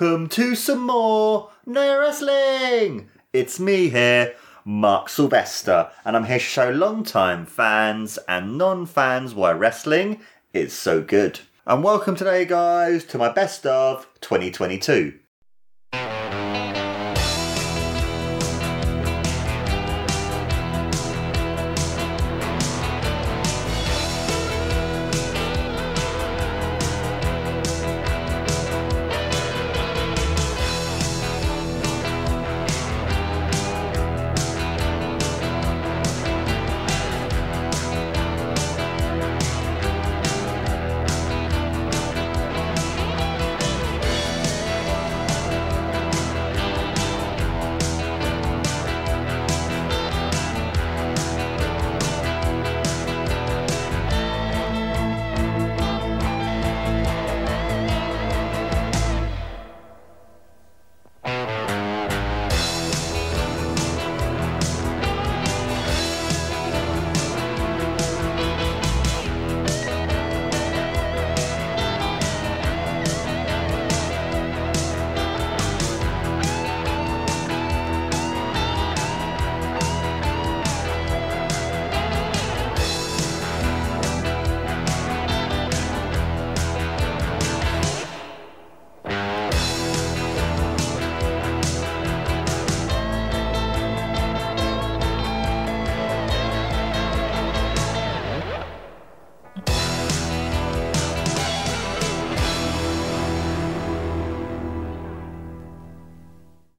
Welcome to some more No Wrestling. It's me here, Mark Sylvester, and I'm here to show long-time fans and non-fans why wrestling is so good. And welcome today, guys, to my best of 2022.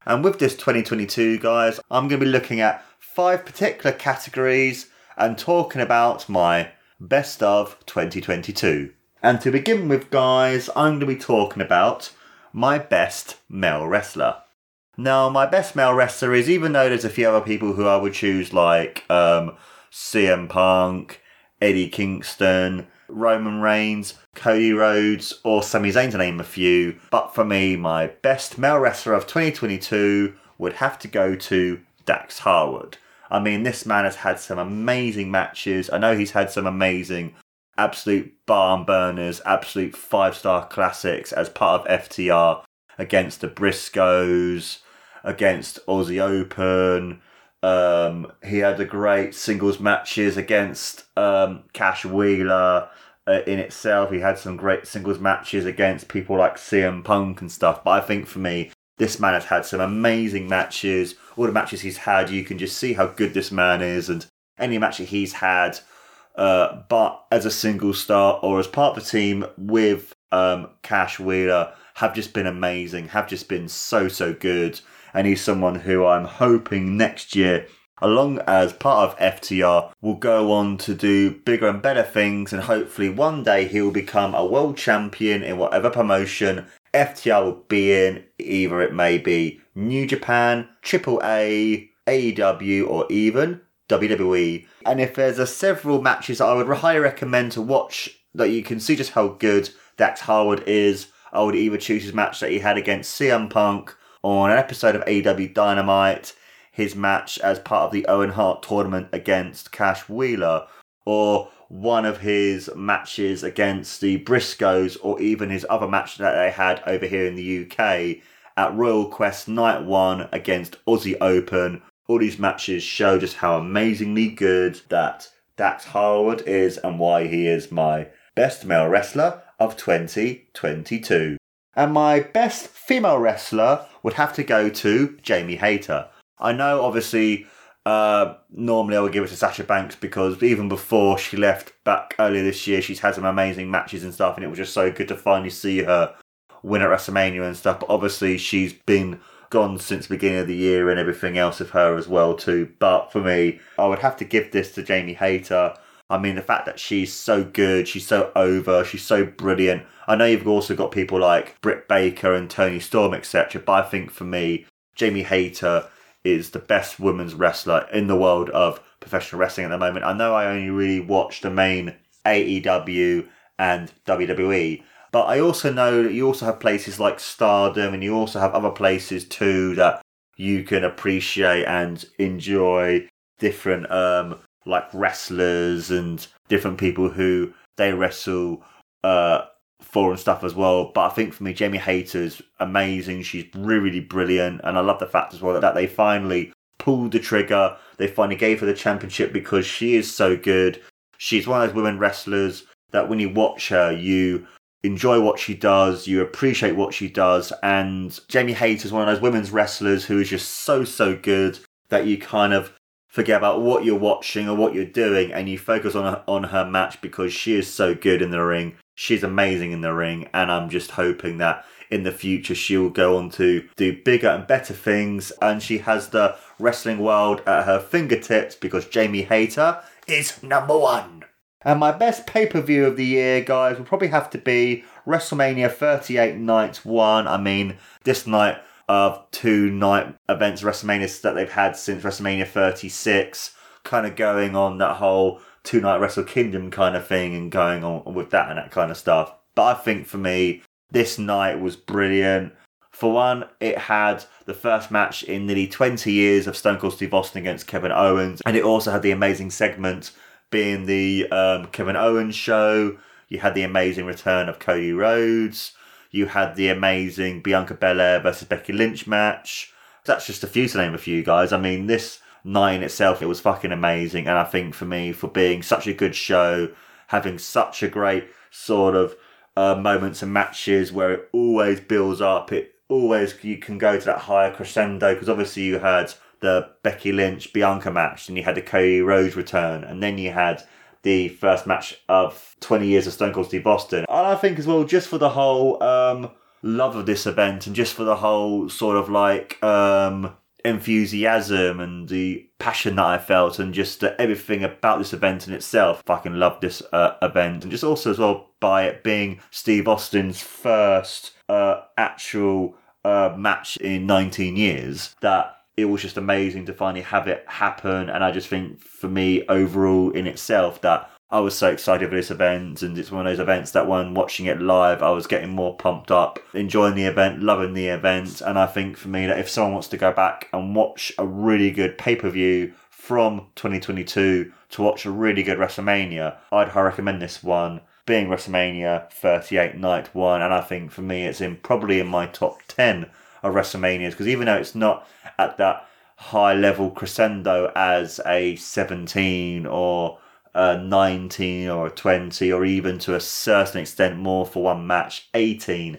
And with this 2022, guys, I'm going to be looking at five particular categories and talking about my best of 2022. And to begin with, guys, I'm going to be talking about my best male wrestler. Now, my best male wrestler is, even though there's a few other people who I would choose, like um, CM Punk, Eddie Kingston, Roman Reigns, Cody Rhodes, or Sami Zayn to name a few. But for me, my best male wrestler of 2022 would have to go to Dax Harwood. I mean, this man has had some amazing matches. I know he's had some amazing, absolute barn burners, absolute five star classics as part of FTR against the Briscoes, against Aussie Open. Um, he had a great singles matches against um, Cash Wheeler uh, in itself. He had some great singles matches against people like CM Punk and stuff. But I think for me, this man has had some amazing matches. All the matches he's had, you can just see how good this man is. And any match that he's had, uh, but as a single star or as part of the team with um, Cash Wheeler, have just been amazing, have just been so, so good. And he's someone who I'm hoping next year along as part of FTR, will go on to do bigger and better things, and hopefully one day he will become a world champion in whatever promotion FTR will be in. Either it may be New Japan, Triple A, AEW, or even WWE. And if there's a several matches that I would highly recommend to watch that you can see just how good Dax Harwood is, I would either choose his match that he had against CM Punk on an episode of AEW Dynamite his match as part of the Owen Hart tournament against Cash Wheeler, or one of his matches against the Briscoes, or even his other match that they had over here in the UK at Royal Quest Night 1 against Aussie Open. All these matches show just how amazingly good that Dax Harwood is and why he is my best male wrestler of 2022. And my best female wrestler would have to go to Jamie Hayter. I know, obviously, uh, normally I would give it to Sasha Banks because even before she left back earlier this year, she's had some amazing matches and stuff, and it was just so good to finally see her win at WrestleMania and stuff. But obviously, she's been gone since the beginning of the year and everything else of her as well too. But for me, I would have to give this to Jamie Hayter. I mean, the fact that she's so good, she's so over, she's so brilliant. I know you've also got people like Britt Baker and Toni Storm, etc. But I think for me, Jamie Hayter is the best women's wrestler in the world of professional wrestling at the moment. I know I only really watch the main AEW and WWE, but I also know that you also have places like Stardom and you also have other places too that you can appreciate and enjoy different um like wrestlers and different people who they wrestle uh for and stuff as well. But I think for me, Jamie Hayter's amazing. She's really, really brilliant. And I love the fact as well that they finally pulled the trigger. They finally gave her the championship because she is so good. She's one of those women wrestlers that when you watch her, you enjoy what she does, you appreciate what she does. And Jamie Hayter is one of those women's wrestlers who is just so, so good that you kind of forget about what you're watching or what you're doing and you focus on her, on her match because she is so good in the ring. She's amazing in the ring and I'm just hoping that in the future she'll go on to do bigger and better things and she has the wrestling world at her fingertips because Jamie Hayter is number 1. And my best pay-per-view of the year, guys, will probably have to be WrestleMania 38 Night 1. I mean, this night of two night events, WrestleMania that they've had since WrestleMania 36, kind of going on that whole two night Wrestle Kingdom kind of thing and going on with that and that kind of stuff. But I think for me, this night was brilliant. For one, it had the first match in nearly 20 years of Stone Cold Steve Austin against Kevin Owens, and it also had the amazing segment being the um, Kevin Owens show. You had the amazing return of Cody Rhodes. You had the amazing Bianca Belair versus Becky Lynch match. That's just a few to name a few, guys. I mean, this night in itself, it was fucking amazing. And I think for me, for being such a good show, having such a great sort of uh, moments and matches where it always builds up, it always, you can go to that higher crescendo because obviously you had the Becky Lynch Bianca match and you had the Cody Rhodes return and then you had the first match of 20 years of Stone Cold Steve Austin. And I think as well, just for the whole um, love of this event and just for the whole sort of like um, enthusiasm and the passion that I felt and just uh, everything about this event in itself. Fucking love this uh, event. And just also as well by it being Steve Austin's first uh, actual uh, match in 19 years that it was just amazing to finally have it happen. And I just think for me, overall in itself, that I was so excited for this event. And it's one of those events that when watching it live, I was getting more pumped up, enjoying the event, loving the event. And I think for me, that if someone wants to go back and watch a really good pay per view from 2022 to watch a really good WrestleMania, I'd highly recommend this one being WrestleMania 38 Night 1. And I think for me, it's in probably in my top 10 of WrestleManias because even though it's not at that high level crescendo as a 17 or a 19 or a 20 or even to a certain extent more for one match 18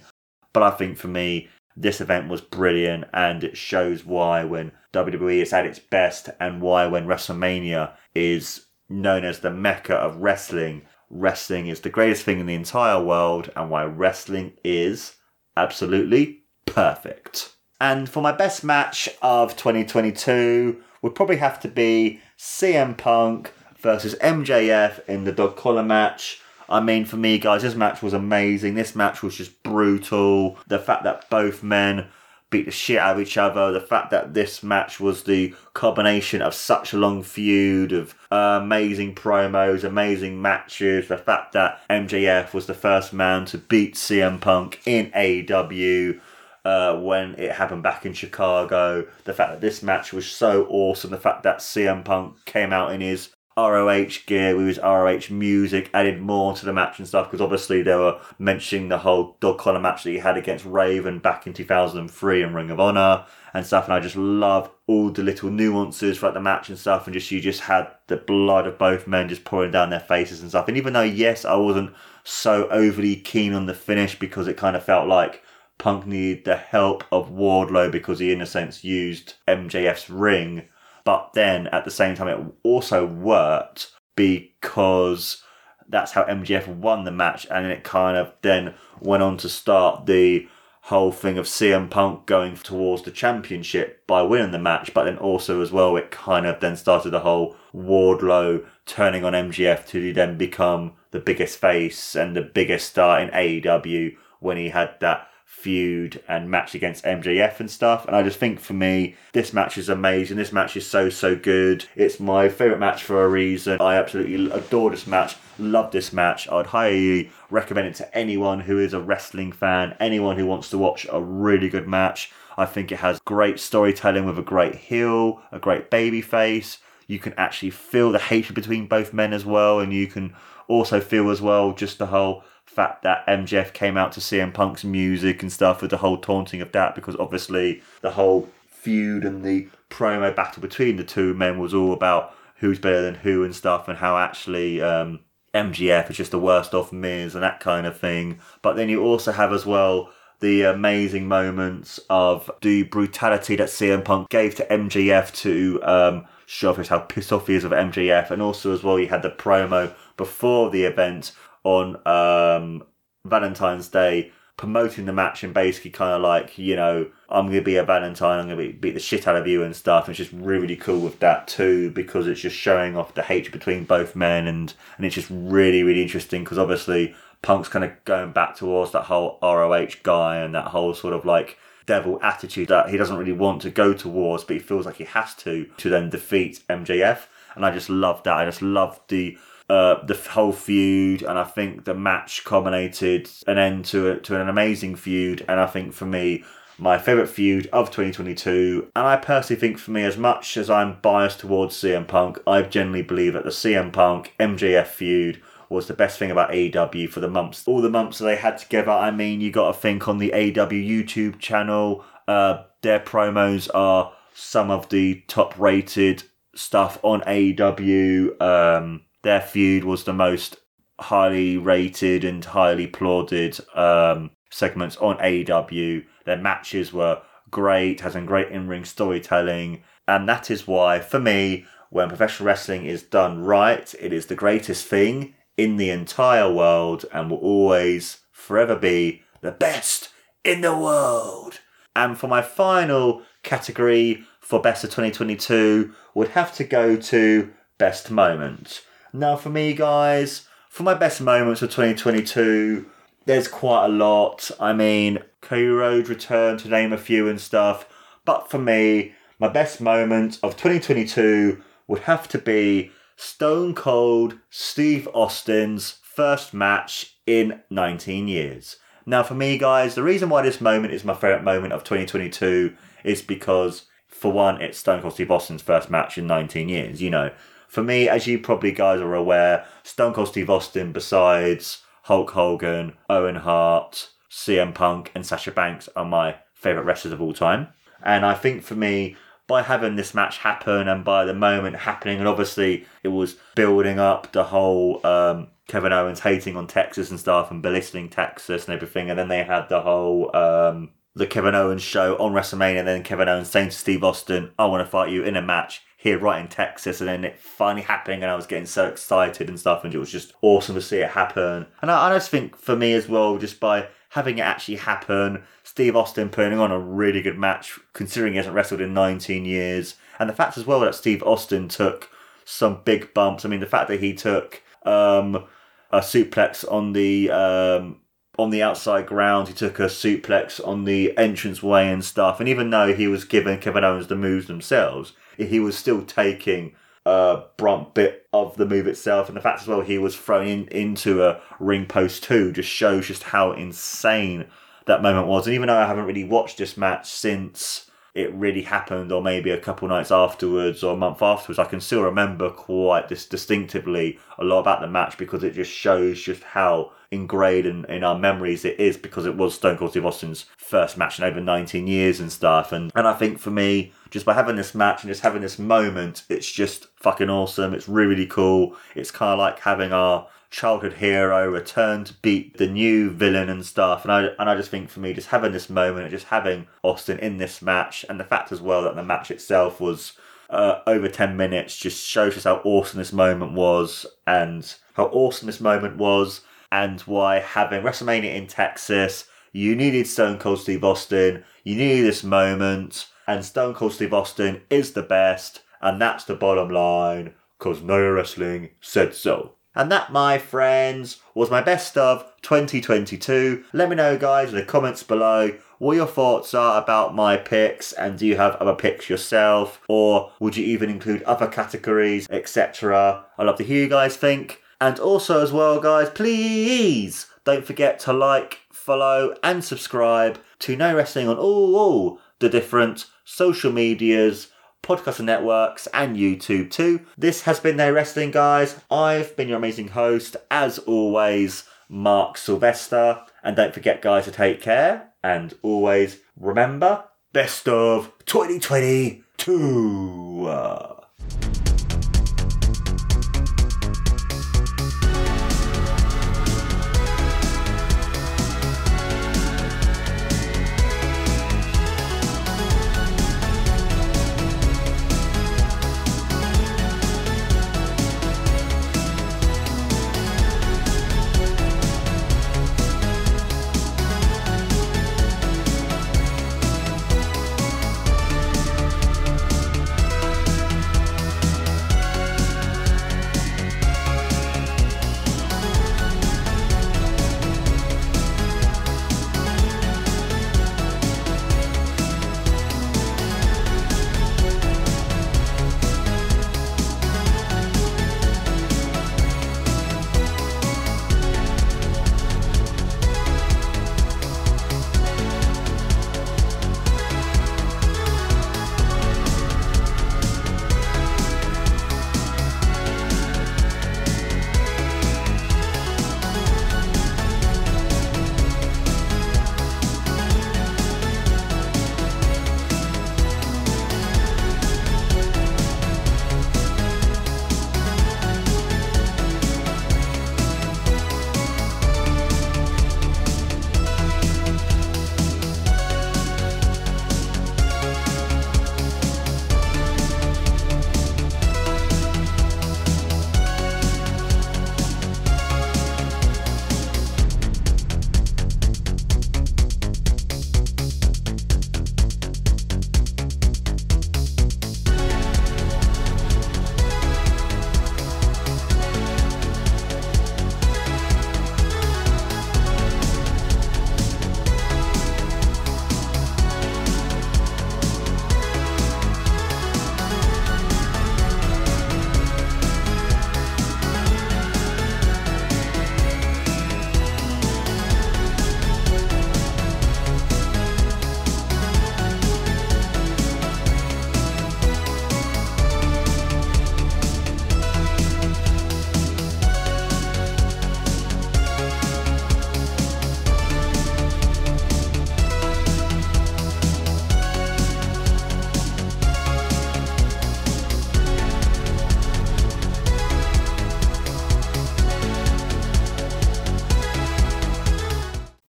but i think for me this event was brilliant and it shows why when WWE is at its best and why when WrestleMania is known as the mecca of wrestling, wrestling is the greatest thing in the entire world and why wrestling is absolutely perfect. And for my best match of 2022 would probably have to be CM Punk versus MJF in the dog collar match. I mean, for me, guys, this match was amazing. This match was just brutal. The fact that both men beat the shit out of each other. The fact that this match was the combination of such a long feud, of uh, amazing promos, amazing matches. The fact that MJF was the first man to beat CM Punk in AEW uh, when it happened back in Chicago. The fact that this match was so awesome. The fact that CM Punk came out in his ROH gear with his ROH music added more to the match and stuff because obviously they were mentioning the whole dog collar match that he had against Raven back in 2003 in Ring of Honor and stuff. And I just love all the little nuances throughout the match and stuff. And just you just had the blood of both men just pouring down their faces and stuff. And even though, yes, I wasn't so overly keen on the finish because it kind of felt like Punk needed the help of Wardlow because he, in a sense, used MJF's ring. But then at the same time, it also worked because that's how MJF won the match, and it kind of then went on to start the whole thing of CM Punk going towards the championship by winning the match, but then also as well, it kind of then started the whole Wardlow turning on MJF to then become the biggest face and the biggest star in AEW when he had that feud and match against MJF and stuff. And I just think for me, this match is amazing. This match is so, so good. It's my favourite match for a reason. I absolutely adore this match. Love this match. I'd highly recommend it to anyone who is a wrestling fan, anyone who wants to watch a really good match. I think it has great storytelling with a great heel, a great baby face. You can actually feel the hatred between both men as well, and you can also feel as well just the whole fact that MJF came out to CM Punk's music and stuff with the whole taunting of that because obviously the whole feud and the promo battle between the two men was all about who's better than who and stuff and how actually um, MJF is just the worst off Miz and that kind of thing. But then you also have as well the amazing moments of the brutality that CM Punk gave to MJF to um, show off how pissed off he is of MJF, and also as well you had the promo before the event on um, Valentine's Day promoting the match and basically kind of like, you know, I'm going to be a Valentine, I'm going to be, beat the shit out of you and stuff. And It's just really cool with that too because it's just showing off the hate between both men and, and it's just really, really interesting because obviously Punk's kind of going back towards that whole ROH guy and that whole sort of like devil attitude that he doesn't really want to go towards, but he feels like he has to to then defeat MJF. And I just love that. I just love the uh, the whole feud, and I think the match culminated an end to it to an amazing feud. And I think for me, my favourite feud of 2022. And I personally think for me, as much as I'm biased towards CM Punk, I genuinely believe that the CM Punk MJF feud was the best thing about AEW for the months, all the months that they had together. I mean, you got to think on the AEW YouTube channel, uh, their promos are some of the top rated stuff on AEW. Um, their feud was the most highly rated and highly applauded um, segments on AEW. Their matches were great, has some great in ring storytelling, and that is why, for me, when professional wrestling is done right, it is the greatest thing in the entire world and will always forever be the best in the world. And for my final category for best of 2022 would have to go to best moment. Now, for me, guys, for my best moments of 2022, there's quite a lot. I mean, Cody Rhodes returned to name a few and stuff. But for me, my best moment of 2022 would have to be Stone Cold Steve Austin's first match in 19 years. Now, for me, guys, the reason why this moment is my favourite moment of 2022 is because, for one, it's Stone Cold Steve Austin's first match in 19 years. You know, for me, as you probably guys are aware, Stone Cold Steve Austin, besides Hulk Hogan, Owen Hart, CM Punk, and Sasha Banks, are my favourite wrestlers of all time. And I think for me, by having this match happen and by the moment happening, and obviously it was building up the whole um, Kevin Owens hating on Texas and stuff and belittling Texas and everything, and then they had the whole um, the Kevin Owens show on WrestleMania, and then Kevin Owens saying to Steve Austin, "I want to fight you in a match." Here right in Texas, and then it finally happening, and I was getting so excited and stuff, and it was just awesome to see it happen. And I, I just think for me as well, just by having it actually happen, Steve Austin putting on a really good match, considering he hasn't wrestled in 19 years, and the fact as well that Steve Austin took some big bumps. I mean, the fact that he took um, a suplex on the um, on the outside ground. He took a suplex on the entrance way and stuff. And even though he was giving Kevin Owens the moves themselves, he was still taking a brunt bit of the move itself. And the fact as well he was thrown in, into a ring post too just shows just how insane that moment was. And even though I haven't really watched this match since it really happened, or maybe a couple nights afterwards or a month afterwards, I can still remember quite this distinctively a lot about the match because it just shows just how ingrained in, in our memories it is because it was Stone Cold Steve Austin's first match in over 19 years and stuff. And, and I think for me, just by having this match and just having this moment, it's just fucking awesome. It's really, really cool. It's kind of like having our childhood hero return to beat the new villain and stuff. And I and I just think for me, just having this moment, just having Austin in this match, and the fact as well that the match itself was uh, over 10 minutes just shows us how awesome this moment was and how awesome this moment was and why having WrestleMania in Texas, you needed Stone Cold Steve Austin, you needed this moment, and Stone Cold Steve Austin is the best, and that's the bottom line, because No Wrestling said so. And that, my friends, was my best of 2022. Let me know, guys, in the comments below what your thoughts are about my picks, and do you have other picks yourself, or would you even include other categories, etc. I'd love to hear you guys think. And also, as well, guys, please don't forget to like, follow, and subscribe to No Wrestling on all, all the different social medias, podcast networks, and YouTube too. This has been their wrestling, guys. I've been your amazing host, as always, Mark Sylvester. And don't forget, guys, to take care and always remember best of 2022.